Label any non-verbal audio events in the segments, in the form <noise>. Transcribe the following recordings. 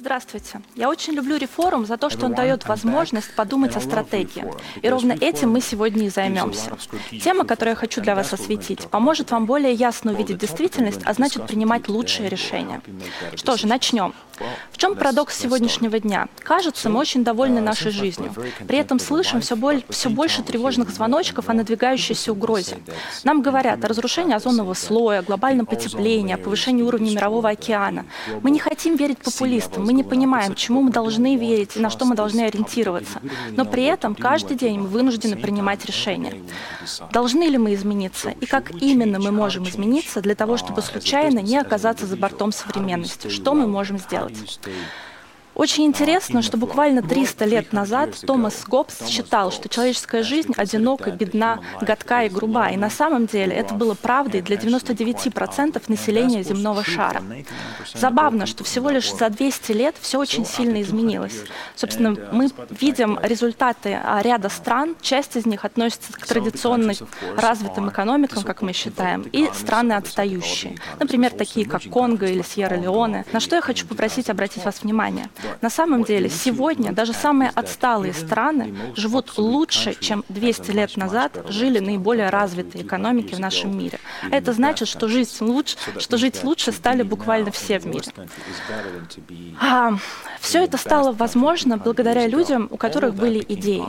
Здравствуйте. Я очень люблю реформ за то, что он дает возможность подумать о стратегии. И ровно этим мы сегодня и займемся. Тема, которую я хочу для вас осветить, поможет вам более ясно увидеть действительность, а значит принимать лучшие решения. Что же, начнем. В чем парадокс сегодняшнего дня? Кажется, мы очень довольны нашей жизнью. При этом слышим все, боль, все больше тревожных звоночков о надвигающейся угрозе. Нам говорят о разрушении озонового слоя, глобальном потеплении, о повышении уровня мирового океана. Мы не хотим верить популистам, мы не понимаем, чему мы должны верить и на что мы должны ориентироваться. Но при этом каждый день мы вынуждены принимать решения. Должны ли мы измениться? И как именно мы можем измениться для того, чтобы случайно не оказаться за бортом современности? Что мы можем сделать? Очень интересно, что буквально 300 лет назад Томас Гоббс считал, что человеческая жизнь одинока, бедна, гадка и груба. И на самом деле это было правдой для 99% населения земного шара. Забавно, что всего лишь за 200 лет все очень сильно изменилось. Собственно, мы видим результаты а, ряда стран, часть из них относится к традиционно развитым экономикам, как мы считаем, и страны отстающие. Например, такие как Конго или Сьерра-Леоне. На что я хочу попросить обратить вас внимание. На самом деле, сегодня даже самые отсталые страны живут лучше, чем 200 лет назад жили наиболее развитые экономики в нашем мире. Это значит, что жить лучше, что жить лучше стали буквально все в мире. А, все это стало возможно благодаря людям, у которых были идеи.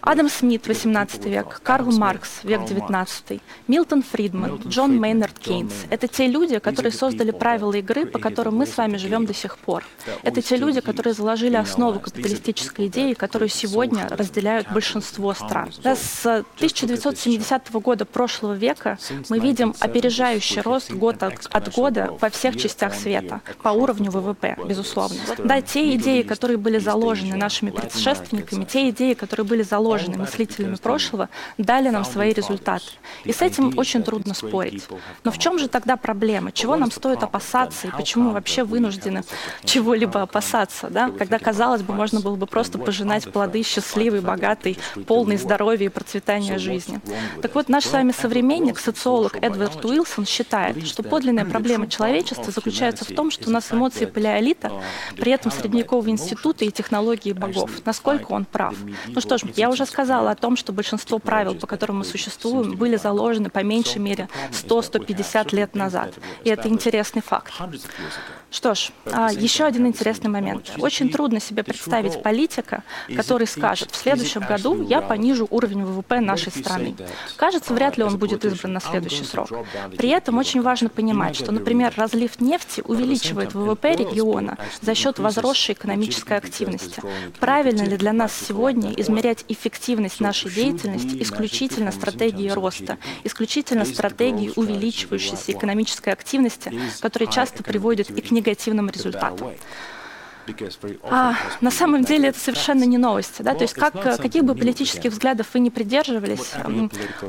Адам Смит, 18 век, Карл Маркс, век 19, Милтон Фридман, Джон Мейнард Кейнс — это те люди, которые создали правила игры, по которым мы с вами живем до сих пор. Это те люди, которые заложили основу капиталистической идеи, которую сегодня разделяют большинство стран. С 1970 года прошлого века мы видим опережающий рост год от года во всех частях света по уровню ВВП, безусловно. Да, те идеи, которые были заложены нашими предшественниками, те идеи, которые были заложены мыслителями прошлого, дали нам свои результаты. И с этим очень трудно спорить. Но в чем же тогда проблема? Чего нам стоит опасаться и почему мы вообще вынуждены чего-либо опасаться, да? когда, казалось бы, можно было бы просто пожинать плоды счастливой, богатой, полной здоровья и процветания жизни. Так вот, наш с вами современник, социолог Эдвард Уилсон считает, что подлинная проблема человечества заключается в том, что у нас эмоции палеолита, при этом средневековые институты и технологии богов. Насколько он прав? Ну что ж, я уже сказала о том, что большинство правил, по которым мы существуем, были заложены по меньшей мере 100-150 лет назад. И это интересный факт. Что ж, а, еще один интересный момент. Очень трудно себе представить политика, который скажет, в следующем году я понижу уровень ВВП нашей страны. Кажется, вряд ли он будет избран на следующий срок. При этом очень важно понимать, что, например, разлив нефти увеличивает ВВП региона за счет возросшей экономической активности. Правильно ли для нас сегодня измерять эффективность нашей деятельности исключительно стратегией роста, исключительно стратегией увеличивающейся экономической активности, которая часто приводит и к негативным результатам? А, на самом деле это совершенно не новости. Да? То есть как, каких бы политических взглядов вы не придерживались,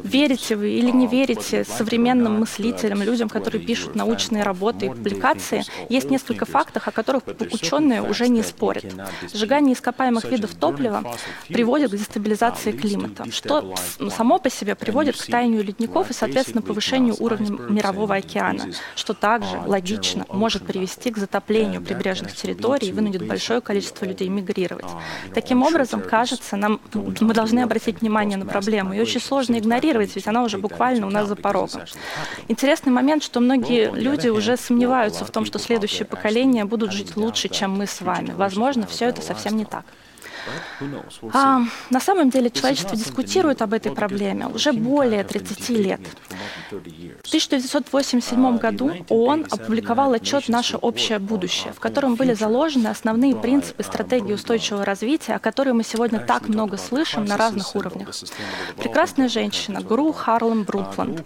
верите вы или не верите современным мыслителям, людям, которые пишут научные работы и публикации, есть несколько фактов, о которых ученые уже не спорят. Сжигание ископаемых видов топлива приводит к дестабилизации климата, что само по себе приводит к таянию ледников и, соответственно, повышению уровня мирового океана, что также логично может привести к затоплению прибрежных территорий и вынудит большое количество людей мигрировать. Таким образом, кажется, нам, мы должны обратить внимание на проблему. И очень сложно игнорировать, ведь она уже буквально у нас за порогом. Интересный момент, что многие люди уже сомневаются в том, что следующие поколения будут жить лучше, чем мы с вами. Возможно, все это совсем не так. А, на самом деле человечество дискутирует об этой проблеме уже более 30 лет. В 1987 году ООН опубликовал отчет «Наше общее будущее», в котором были заложены основные принципы стратегии устойчивого развития, о которой мы сегодня так много слышим на разных уровнях. Прекрасная женщина Гру Харлем Брукланд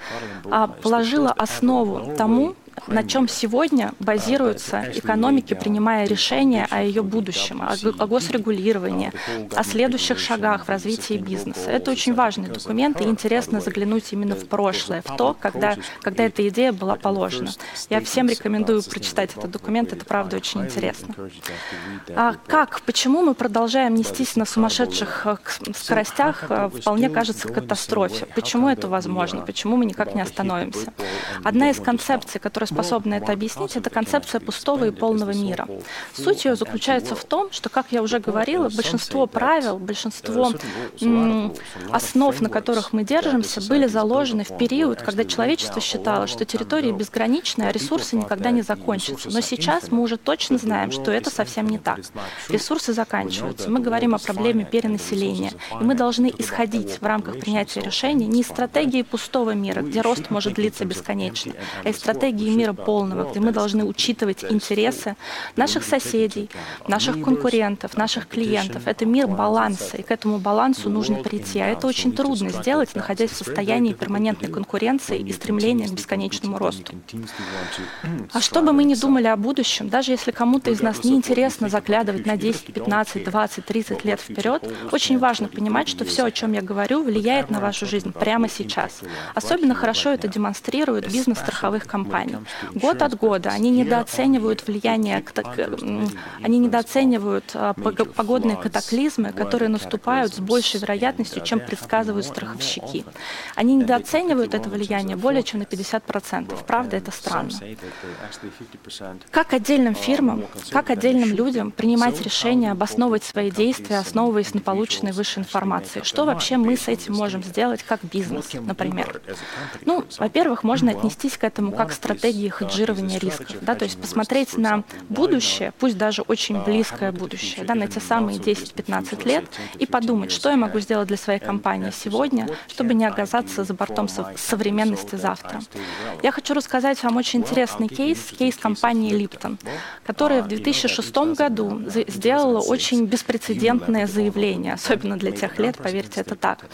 положила основу тому, на чем сегодня базируются экономики, принимая решения о ее будущем, о, о госрегулировании, о следующих шагах в развитии бизнеса. Это очень важный документ, и интересно заглянуть именно в прошлое, в то, когда, когда эта идея была положена. Я всем рекомендую прочитать этот документ, это правда очень интересно. А как, почему мы продолжаем нестись на сумасшедших э, скоростях, э, вполне кажется катастрофе. Почему это возможно? Почему мы никак не остановимся? Одна из концепций, которая способна это объяснить, это концепция пустого и полного мира. Суть ее заключается в том, что, как я уже говорила, большинство правил, большинство основ, на которых мы держимся, были заложены в период, когда человечество считало, что территории безграничны, а ресурсы никогда не закончатся. Но сейчас мы уже точно знаем, что это совсем не так. Ресурсы заканчиваются. Мы говорим о проблеме перенаселения. И мы должны исходить в рамках принятия решений не из стратегии пустого мира, где рост может длиться бесконечно, а из стратегии мира полного, где мы должны учитывать интересы наших соседей, наших конкурентов, наших клиентов. Это мир баланса, и к этому балансу нужно прийти. А это очень трудно сделать, находясь в состоянии перманентной конкуренции и стремления к бесконечному росту. А что бы мы ни думали о будущем, даже если кому-то из нас не интересно заглядывать на 10, 15, 20, 30 лет вперед, очень важно понимать, что все, о чем я говорю, влияет на вашу жизнь прямо сейчас. Особенно хорошо это демонстрирует бизнес страховых компаний. Год от года они недооценивают влияние, они недооценивают а, погодные катаклизмы, которые наступают с большей вероятностью, чем предсказывают страховщики. Они недооценивают это влияние более чем на 50%. Правда, это странно. Как отдельным фирмам, как отдельным людям принимать решения, обосновывать свои действия, основываясь на полученной выше информации? Что вообще мы с этим можем сделать как бизнес, например? Ну, во-первых, можно отнестись к этому как стратегии хеджирования рисков, да, то есть посмотреть на будущее, пусть даже очень близкое будущее, да, на те самые 10-15 лет и подумать, что я могу сделать для своей компании сегодня, чтобы не оказаться за бортом современности завтра. Я хочу рассказать вам очень интересный кейс, кейс компании Lipton, которая в 2006 году сделала очень беспрецедентное заявление, особенно для тех лет, поверьте, это так.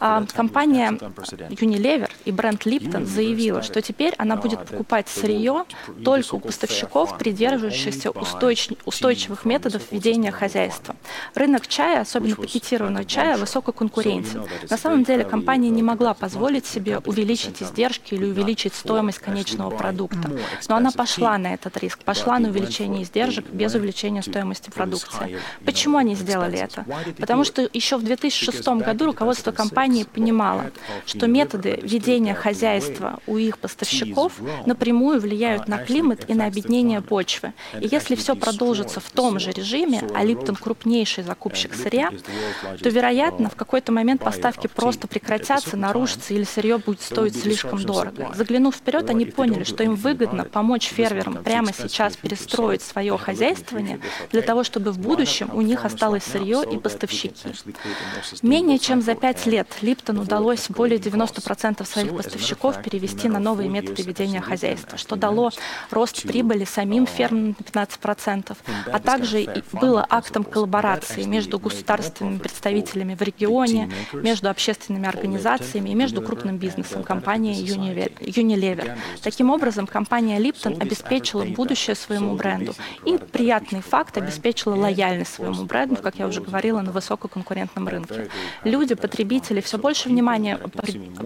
А, компания Unilever и бренд Lipton заявила, что теперь она будет покупать сырье только у поставщиков, придерживающихся устойчивых методов ведения хозяйства. Рынок чая, особенно пакетированного чая, высококонкурентен. На самом деле компания не могла позволить себе увеличить издержки или увеличить стоимость конечного продукта. Но она пошла на этот риск, пошла на увеличение издержек без увеличения стоимости продукции. Почему они сделали это? Потому что еще в 2006 году руководство компании понимало, что методы ведения хозяйства у их поставщиков напрямую влияют на климат и на объединение почвы. И если все продолжится в том же режиме, а Липтон крупнейший закупщик сырья, то, вероятно, в какой-то момент поставки просто прекратятся, нарушатся или сырье будет стоить слишком дорого. Заглянув вперед, они поняли, что им выгодно помочь фермерам прямо сейчас перестроить свое хозяйствование для того, чтобы в будущем у них осталось сырье и поставщики. Менее чем за пять лет Липтон удалось более 90% своих поставщиков перевести на новые методы ведения хозяйства, что дало рост прибыли самим фермам на 15%, а также было актом коллаборации между государственными представителями в регионе, между общественными организациями и между крупным бизнесом компанией Unilever. Таким образом, компания Lipton обеспечила будущее своему бренду и приятный факт обеспечила лояльность своему бренду, как я уже говорила, на высококонкурентном рынке. Люди, потребители все больше внимания,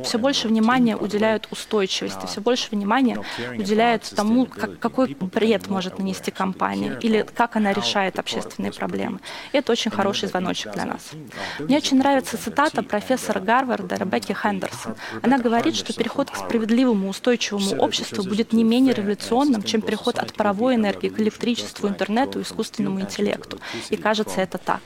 все больше внимания уделяют устойчивости, все больше внимания уделяют тому, как, какой бред может нанести компания или как она решает общественные проблемы. Это очень хороший звоночек для нас. Мне очень нравится цитата профессора Гарварда Ребекки Хендерсон. Она говорит, что переход к справедливому устойчивому обществу будет не менее революционным, чем переход от паровой энергии к электричеству, интернету искусственному интеллекту. И кажется, это так.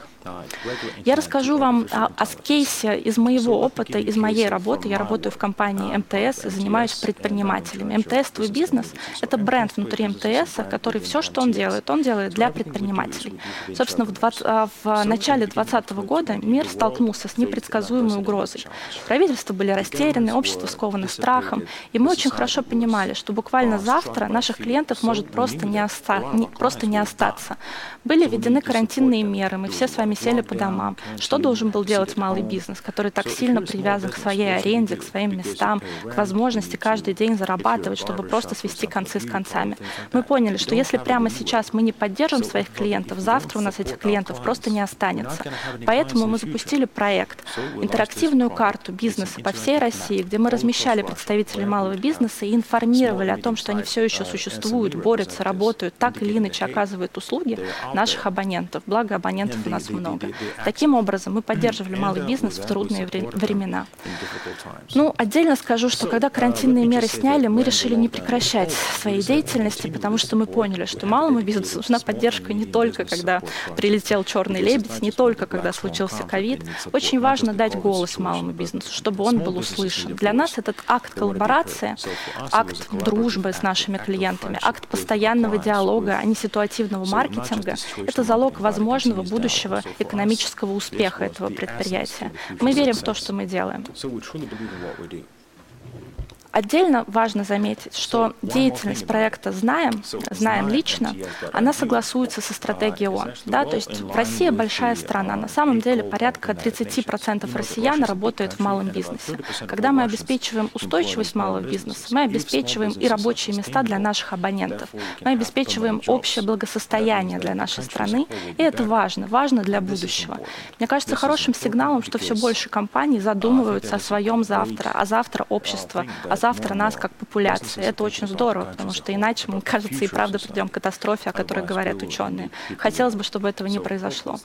Я расскажу вам о, о кейсе из моего опыта, из моей работы. Я работаю в компании МТС и занимаюсь предпринимателями. МТС «Твой бизнес» — это бренд внутри МТС, который все, что он делает, он делает для предпринимателей. Собственно, в, 20, а, в начале 2020 года мир столкнулся с непредсказуемой угрозой. Правительства были растеряны, общество сковано страхом, и мы очень хорошо понимали, что буквально завтра наших клиентов может просто не, оста... не, просто не остаться. Были введены карантинные меры, мы все с вами сели по домам. Что должен был делать малый бизнес, который так сильно привязан к своей аренде, к своим местам, к возможности каждый день зарабатывать, чтобы просто свести концы с концами? Мы поняли, что если прямо сейчас мы не поддержим своих клиентов, завтра у нас этих клиентов просто не останется. Поэтому мы запустили проект, интерактивную карту бизнеса по всей России, где мы размещали представителей малого бизнеса и информировали о том, что они все еще существуют, борются, работают, так или иначе оказывают услуги наших абонентов. Благо абонентов у нас много. Таким образом, мы поддерживали малый бизнес в трудные времена. Ну, отдельно скажу, что когда карантинные меры сняли, мы решили не прекращать своей деятельности, потому что мы поняли, что малому бизнесу нужна поддержка не только, когда прилетел черный лебедь, не только, когда случился ковид. Очень важно дать голос малому бизнесу, чтобы он был услышан. Для нас этот акт коллаборации, акт дружбы с нашими клиентами, акт постоянного диалога, а не ситуативного маркетинга – это залог возможного будущего экономического успеха этого предприятия. Мы верим в то, что мы делаем. Отдельно важно заметить, что деятельность проекта «Знаем», «Знаем лично», она согласуется со стратегией ООН. Да? То есть Россия большая страна. На самом деле порядка 30% россиян работают в малом бизнесе. Когда мы обеспечиваем устойчивость малого бизнеса, мы обеспечиваем и рабочие места для наших абонентов. Мы обеспечиваем общее благосостояние для нашей страны, и это важно, важно для будущего. Мне кажется хорошим сигналом, что все больше компаний задумываются о своем завтра, а завтра общества, а завтра завтра нас как популяции. Это очень здорово, потому что иначе мы, кажется, и правда придем к катастрофе, о которой говорят ученые. Хотелось бы, чтобы этого не произошло.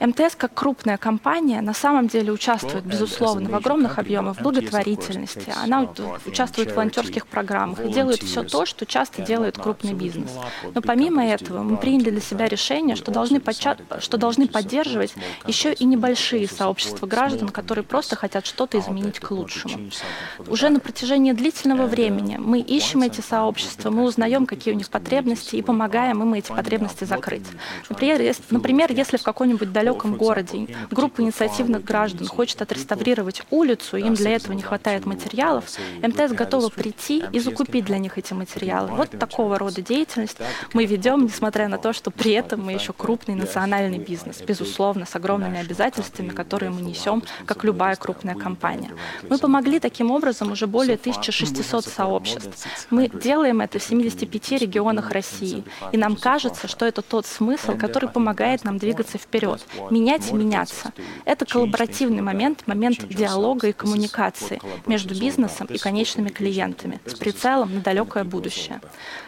МТС как крупная компания на самом деле участвует, безусловно, в огромных объемах благотворительности. Она участвует в волонтерских программах и делает все то, что часто делает крупный бизнес. Но помимо этого мы приняли для себя решение, что должны, что должны поддерживать еще и небольшие сообщества граждан, которые просто хотят что-то изменить к лучшему. Уже на протяжении длительного времени мы ищем эти сообщества, мы узнаем, какие у них потребности и помогаем им эти потребности закрыть. Например, если в какой-нибудь далекой далеком городе группа инициативных граждан хочет отреставрировать улицу, им для этого не хватает материалов, МТС готова прийти и закупить для них эти материалы. Вот такого рода деятельность мы ведем, несмотря на то, что при этом мы еще крупный национальный бизнес, безусловно, с огромными обязательствами, которые мы несем, как любая крупная компания. Мы помогли таким образом уже более 1600 сообществ. Мы делаем это в 75 регионах России, и нам кажется, что это тот смысл, который помогает нам двигаться вперед, менять и меняться. Это коллаборативный момент, момент диалога и коммуникации между бизнесом и конечными клиентами с прицелом на далекое будущее.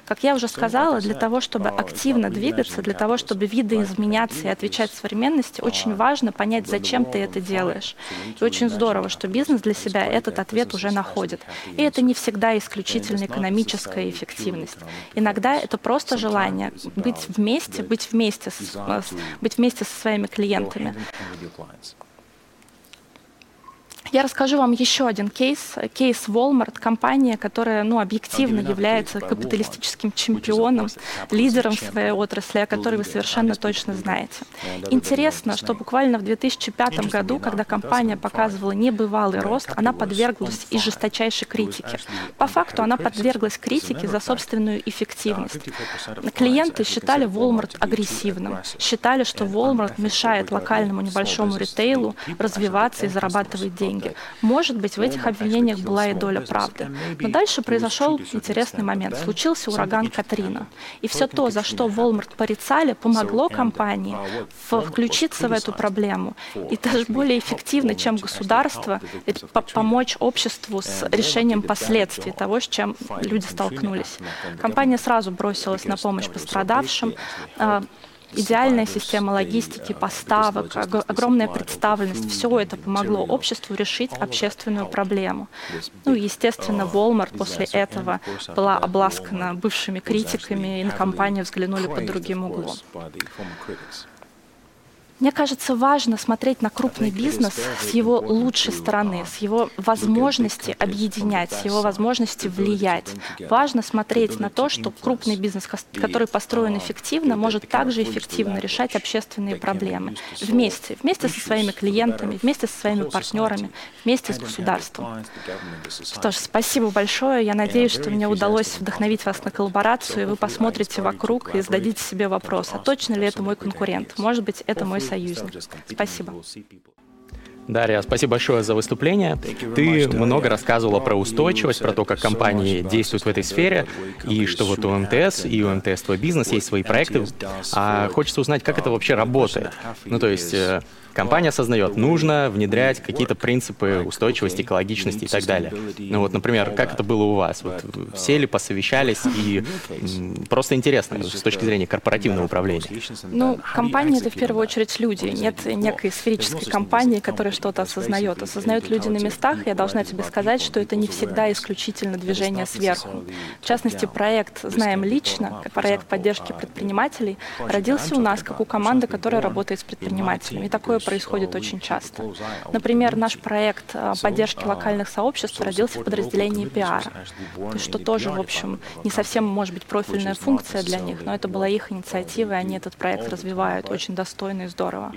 Как я уже сказала, для того, чтобы активно двигаться, для того, чтобы видоизменяться и отвечать современности, очень важно понять, зачем ты это делаешь. И очень здорово, что бизнес для себя этот ответ уже находит. И это не всегда исключительно экономическая эффективность. Иногда это просто желание быть вместе, быть вместе, с, быть вместе со своими клиентами, клиентами. Я расскажу вам еще один кейс. Кейс Walmart, компания, которая ну, объективно является капиталистическим чемпионом, лидером своей отрасли, о которой вы совершенно точно знаете. Интересно, что буквально в 2005 году, когда компания показывала небывалый рост, она подверглась и жесточайшей критике. По факту она подверглась критике за собственную эффективность. Клиенты считали Walmart агрессивным, считали, что Walmart мешает локальному небольшому ритейлу развиваться и зарабатывать деньги деньги. Может быть, в этих обвинениях была и доля правды. Но дальше произошел интересный момент. Случился ураган Катрина. И все то, за что Walmart порицали, помогло компании включиться в эту проблему. И даже более эффективно, чем государство, помочь обществу с решением последствий того, с чем люди столкнулись. Компания сразу бросилась на помощь пострадавшим, а, идеальная система логистики, поставок, огромная представленность, все это помогло обществу решить общественную проблему. Ну естественно, Walmart после этого была обласкана бывшими критиками, и на компанию взглянули под другим углом. Мне кажется, важно смотреть на крупный бизнес с его лучшей стороны, с его возможности объединять, с его возможности влиять. Важно смотреть на то, что крупный бизнес, который построен эффективно, может также эффективно решать общественные проблемы вместе, вместе со своими клиентами, вместе со своими партнерами, вместе с государством. Что ж, спасибо большое. Я надеюсь, что мне удалось вдохновить вас на коллаборацию, и вы посмотрите вокруг и зададите себе вопрос, а точно ли это мой конкурент? Может быть, это мой союзник. Спасибо. Дарья, спасибо большое за выступление. Ты много рассказывала про устойчивость, про то, как компании действуют в этой сфере, и что вот у МТС и у МТС твой бизнес есть свои проекты. А хочется узнать, как это вообще работает. Ну, то есть э, Компания осознает, нужно внедрять какие-то принципы устойчивости, экологичности и так далее. Ну вот, например, как это было у вас? Вот сели, посовещались и просто интересно с точки зрения корпоративного управления. Ну, компания — это в первую очередь люди. Нет некой сферической компании, которая что-то осознает. Осознают люди на местах. Я должна тебе сказать, что это не всегда исключительно движение сверху. В частности, проект «Знаем лично», проект поддержки предпринимателей, родился у нас как у команды, которая работает с предпринимателями. И такое происходит очень часто. Например, наш проект э, поддержки локальных сообществ родился в подразделении пиара, что тоже, в общем, не совсем, может быть, профильная функция для них, но это была их инициатива, и они этот проект развивают очень достойно и здорово.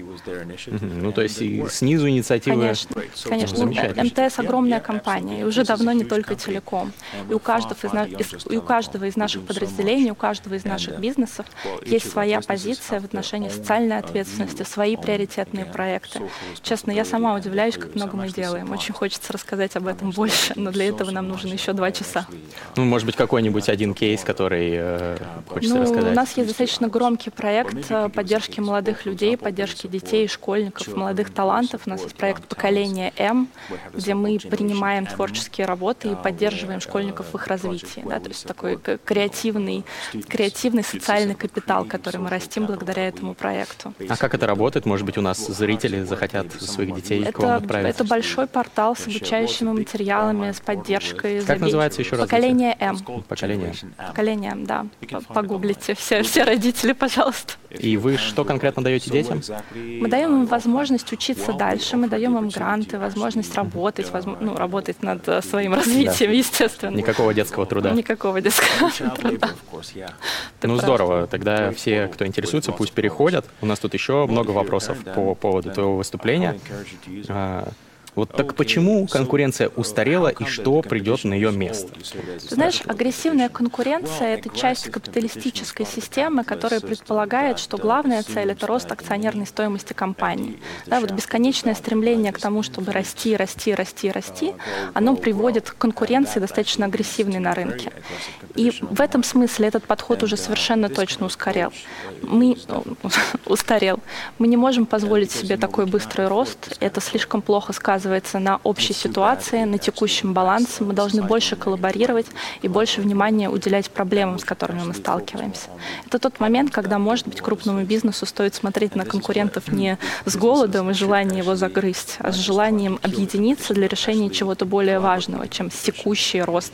Ну, то есть и снизу инициатива Конечно, конечно. МТС огромная компания, и уже давно не только телеком. И у каждого из, и у каждого из наших подразделений, у каждого из наших бизнесов есть своя позиция в отношении социальной ответственности, свои приоритетные проекты. Честно, я сама удивляюсь, как много мы делаем. Очень хочется рассказать об этом больше, но для этого нам нужно еще два часа. Ну, может быть, какой-нибудь один кейс, который э, хочется ну, рассказать? У нас есть достаточно громкий проект э, поддержки молодых людей, поддержки детей, школьников, молодых талантов. У нас есть проект «Поколение М», где мы принимаем творческие работы и поддерживаем школьников в их развитии. Да? То есть такой креативный, креативный социальный капитал, который мы растим благодаря этому проекту. А как это работает? Может быть, у нас зрители захотят своих детей это, к вам отправить? Это большой портал с обучающими материалами, с поддержкой. Как называется еще раз? Поколение М. Поколение. Поколение М, да. Погуглите все, все родители, пожалуйста. И вы что конкретно даете детям? Мы даем им возможность учиться дальше, мы даем им гранты, возможность работать, возможно, ну, работать над э, своим развитием, да. естественно. Никакого детского труда. Никакого детского труда. Ну здорово, тогда все, кто интересуется, пусть переходят. У нас тут еще много вопросов по поводу твоего выступления. Вот так почему конкуренция устарела и что придет на ее место? Ты знаешь, агрессивная конкуренция — это часть капиталистической системы, которая предполагает, что главная цель — это рост акционерной стоимости компании. Да, вот бесконечное стремление к тому, чтобы расти, расти, расти, расти, оно приводит к конкуренции достаточно агрессивной на рынке. И в этом смысле этот подход уже совершенно точно ускорел. Мы <laughs> устарел. Мы не можем позволить себе такой быстрый рост. Это слишком плохо сказано сказывается на общей ситуации, на текущем балансе. Мы должны больше коллаборировать и больше внимания уделять проблемам, с которыми мы сталкиваемся. Это тот момент, когда, может быть, крупному бизнесу стоит смотреть на конкурентов не с голодом и желанием его загрызть, а с желанием объединиться для решения чего-то более важного, чем текущий рост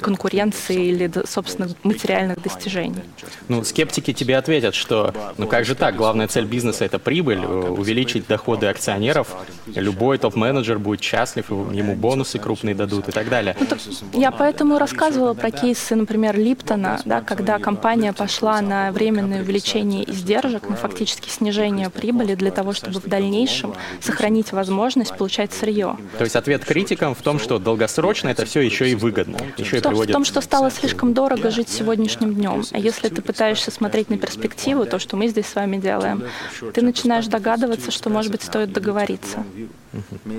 конкуренции или, собственно, материальных достижений. Ну, скептики тебе ответят, что ну как же так, главная цель бизнеса — это прибыль, увеличить доходы акционеров. Любой топ-менеджер менеджер будет счастлив, ему бонусы крупные дадут и так далее. Ну, я поэтому рассказывала про кейсы, например, Липтона, да, когда компания пошла на временное увеличение издержек, на фактически снижение прибыли для того, чтобы в дальнейшем сохранить возможность получать сырье. То есть ответ критикам в том, что долгосрочно это все еще и выгодно. Еще в, том, и приводит... в том, что стало слишком дорого жить сегодняшним днем. А если ты пытаешься смотреть на перспективу, то, что мы здесь с вами делаем, ты начинаешь догадываться, что, может быть, стоит договориться.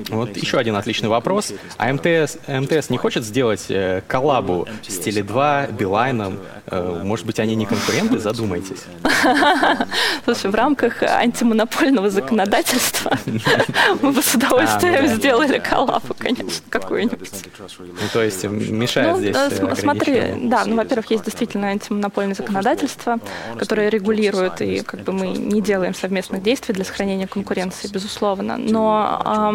Вот еще один отличный вопрос. А МТС, МТС не хочет сделать э, коллабу с Теле2, Билайном? Э, может быть, они не конкуренты? Задумайтесь. <laughs> <laughs> Слушай, в рамках антимонопольного законодательства <laughs> мы бы с удовольствием а, ну сделали коллабу, конечно, какую-нибудь. Ну, то есть мешает ну, здесь э, Смотри, да, ну, во-первых, есть действительно антимонопольное законодательство, которое регулирует, и как бы мы не делаем совместных действий для сохранения конкуренции, безусловно. Но а,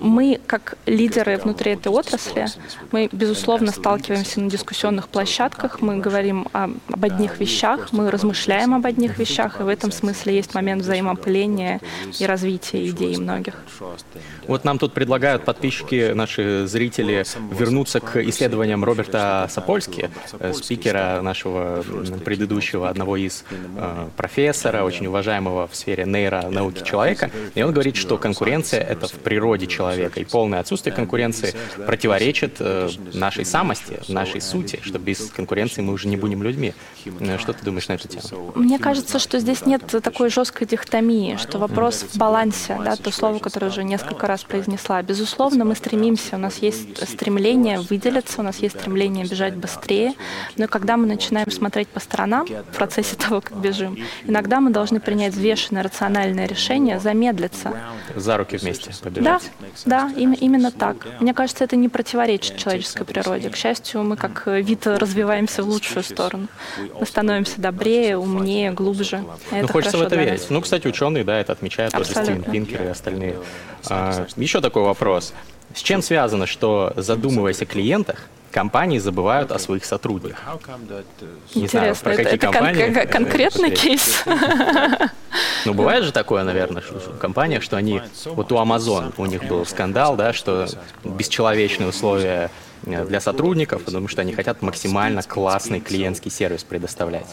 мы, как лидеры внутри этой отрасли, мы, безусловно, сталкиваемся на дискуссионных площадках, мы говорим об одних вещах, мы размышляем об одних вещах, и в этом смысле есть момент взаимоопыления и развития идей многих. Вот нам тут предлагают подписчики, наши зрители, вернуться к исследованиям Роберта Сапольски, э, спикера нашего предыдущего, одного из э, профессора, очень уважаемого в сфере нейронауки человека. И он говорит, что конкуренция — это в природе человека, и полное отсутствие конкуренции противоречит э, нашей самости, нашей сути, что без конкуренции мы уже не будем людьми. Что ты думаешь на эту тему? Мне кажется, что здесь нет такой жесткой дихотомии, что вопрос в балансе, да, то слово, которое уже несколько раз произнесла. Безусловно, мы стремимся, у нас есть стремление выделиться, у нас есть стремление бежать быстрее, но когда мы начинаем смотреть по сторонам в процессе <laughs> того, как бежим, иногда мы должны принять взвешенное, рациональное решение замедлиться. За руки вместе побежать. Да, да, именно так. Мне кажется, это не противоречит человеческой природе. К счастью, мы как вид развиваемся в лучшую сторону. Мы становимся добрее, умнее, глубже. ну, хочется в это верить. Нас. Ну, кстати, ученые, да, это отмечают, тоже Стивен Пинкер и остальные. А, еще такой вопрос. С чем связано, что, задумываясь о клиентах, компании забывают о своих сотрудниках. Не знаю, про это, какие это компании. Кон- конкретный кейс. Ну, бывает же такое, наверное, что в компаниях, что они... Вот у Amazon у них был скандал, да, что бесчеловечные условия Э, для сотрудников, потому что они хотят максимально классный клиентский сервис предоставлять.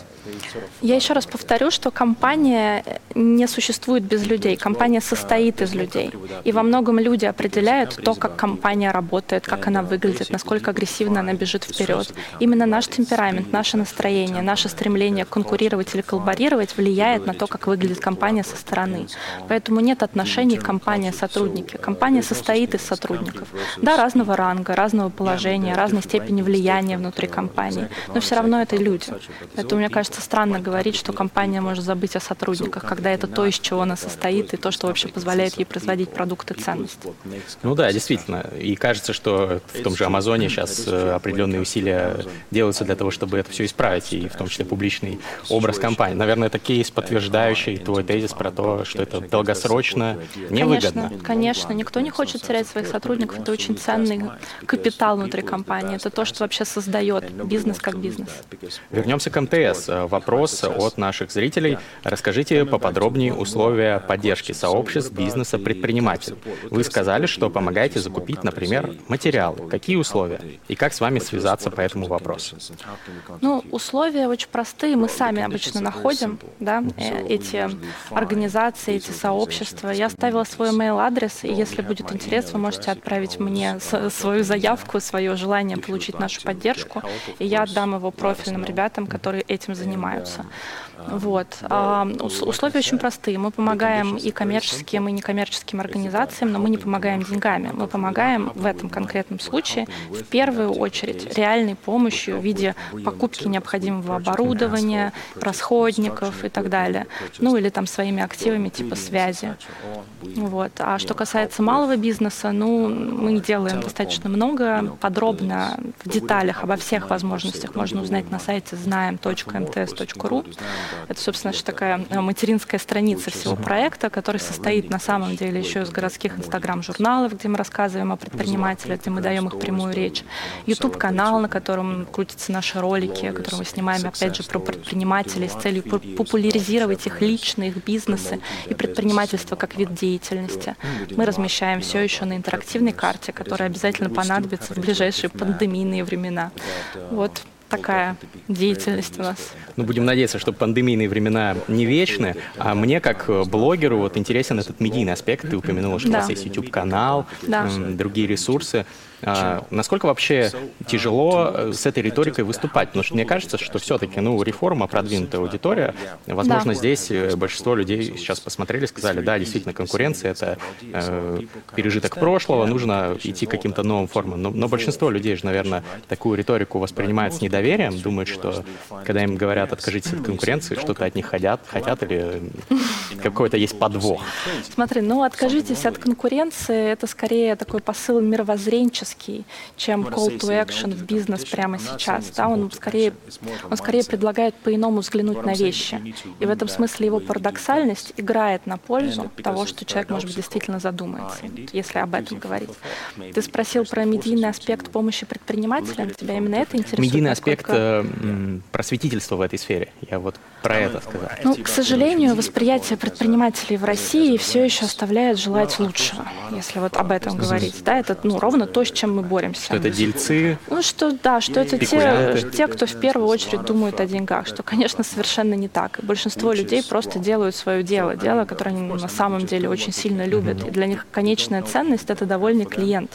Я еще раз повторю, что компания не существует без людей. Компания состоит из людей. И во многом люди определяют то, как компания работает, как она выглядит, насколько агрессивно она бежит вперед. Именно наш темперамент, наше настроение, наше стремление конкурировать или коллаборировать влияет на то, как выглядит компания со стороны. Поэтому нет отношений компания-сотрудники. Компания состоит из сотрудников. Да, разного ранга, разного положения положения, разной степени влияния внутри компании, но все равно это люди. Поэтому, мне кажется, странно говорить, что компания может забыть о сотрудниках, когда это то, из чего она состоит, и то, что вообще позволяет ей производить продукты ценности. Ну да, действительно. И кажется, что в том же Амазоне сейчас э, определенные усилия делаются для того, чтобы это все исправить, и в том числе публичный образ компании. Наверное, это кейс, подтверждающий твой тезис про то, что это долгосрочно невыгодно. Конечно, конечно. Никто не хочет терять своих сотрудников. Это очень ценный капитал внутри компании. Это то, что вообще создает бизнес как бизнес. Вернемся к МТС. Вопрос от наших зрителей. Расскажите поподробнее условия поддержки сообществ бизнеса предпринимателей. Вы сказали, что помогаете закупить, например, материалы. Какие условия? И как с вами связаться по этому вопросу? Ну, условия очень простые. Мы сами обычно находим да, э, эти организации, эти сообщества. Я оставила свой email адрес и если будет интерес, вы можете отправить мне свою заявку, свое желание получить нашу поддержку, и я отдам его профильным ребятам, которые этим занимаются. Вот. А, условия очень простые. Мы помогаем и коммерческим, и некоммерческим организациям, но мы не помогаем деньгами. Мы помогаем в этом конкретном случае в первую очередь реальной помощью в виде покупки необходимого оборудования, расходников и так далее. Ну или там своими активами типа связи. Вот. А что касается малого бизнеса, ну, мы делаем достаточно много. Подробно в деталях обо всех возможностях можно узнать на сайте знаем.мтс.ру. Это, собственно, наша такая э, материнская страница всего проекта, который состоит на самом деле еще из городских инстаграм-журналов, где мы рассказываем о предпринимателях, где мы даем их прямую речь. YouTube-канал, на котором крутятся наши ролики, которые мы снимаем, опять же, про предпринимателей с целью популяризировать их личные, их бизнесы и предпринимательство как вид деятельности. Мы размещаем все еще на интерактивной карте, которая обязательно понадобится в ближайшие пандемийные времена. Вот такая деятельность у нас. Ну, будем надеяться, что пандемийные времена не вечны. А мне, как блогеру, вот интересен этот медийный аспект. Ты упомянула, что да. у вас есть YouTube-канал, да. другие ресурсы. А, насколько вообще тяжело э, с этой риторикой выступать? Потому что мне кажется, что все-таки, ну, реформа, продвинутая аудитория, возможно, да. здесь э, большинство людей сейчас посмотрели, сказали, да, действительно, конкуренция — это э, пережиток прошлого, нужно идти каким-то новым формам. Но, но большинство людей же, наверное, такую риторику воспринимают с недоверием, думают, что когда им говорят «откажитесь от конкуренции», что-то от них хотят, хотят или какой-то есть подвох. Смотри, ну, откажитесь от конкуренции — это скорее такой посыл мировоззренческий, резкий, чем call to action в бизнес прямо сейчас. Да, он скорее, он скорее предлагает по-иному взглянуть на вещи. И в этом смысле его парадоксальность играет на пользу того, что человек, может быть, действительно задумается, если об этом говорить. Ты спросил про медийный аспект помощи предпринимателям. Тебя именно это интересует? Медийный аспект э, просветительства в этой сфере. Я вот про это сказал. Ну, к сожалению, восприятие предпринимателей в России все еще оставляет желать лучшего, если вот об этом говорить. Да, это ну, ровно то, с чем мы боремся. Что это дельцы? Ну, что да, что это те, те, кто в первую очередь думают о деньгах, что, конечно, совершенно не так. И большинство людей просто делают свое дело, дело, которое они на самом деле очень сильно любят. И для них конечная ценность — это довольный клиент.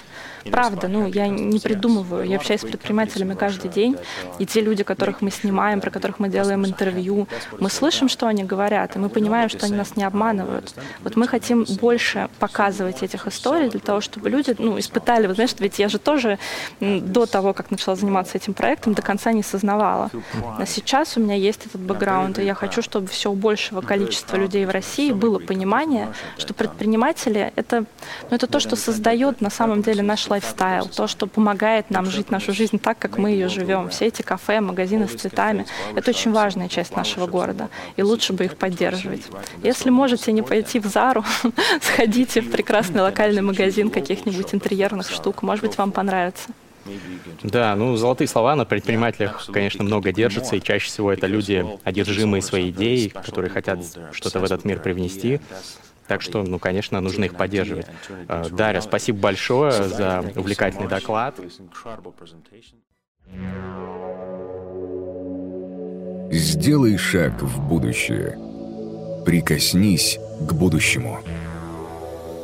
Правда, ну, я не придумываю. Я общаюсь с предпринимателями каждый день, и те люди, которых мы снимаем, про которых мы делаем интервью, мы слышим, что они говорят, и мы понимаем, что они нас не обманывают. Вот мы хотим больше показывать этих историй для того, чтобы люди, ну, испытали, вот знаешь, ведь я же тоже до того, как начала заниматься этим проектом, до конца не сознавала. А сейчас у меня есть этот бэкграунд, и я хочу, чтобы все у большего количества людей в России было понимание, что предприниматели — это, ну, это то, что создает на самом деле наш лайфстайл, то, что помогает нам жить нашу жизнь так, как мы ее живем. Все эти кафе, магазины с цветами — это очень важная часть нашего города, и лучше бы их поддерживать. Если можете не пойти в Зару, <laughs> сходите в прекрасный локальный магазин каких-нибудь интерьерных штук, может быть, вам понравится. Да, ну, золотые слова на предпринимателях, конечно, много держатся, и чаще всего это люди, одержимые своей идеей, которые хотят что-то в этот мир привнести. Так что, ну, конечно, нужно их поддерживать. Э, Дарья, спасибо большое за увлекательный доклад. Сделай шаг в будущее. Прикоснись к будущему.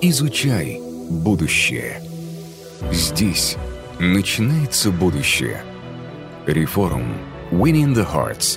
Изучай будущее. Здесь начинается будущее. Реформ. Winning the Hearts.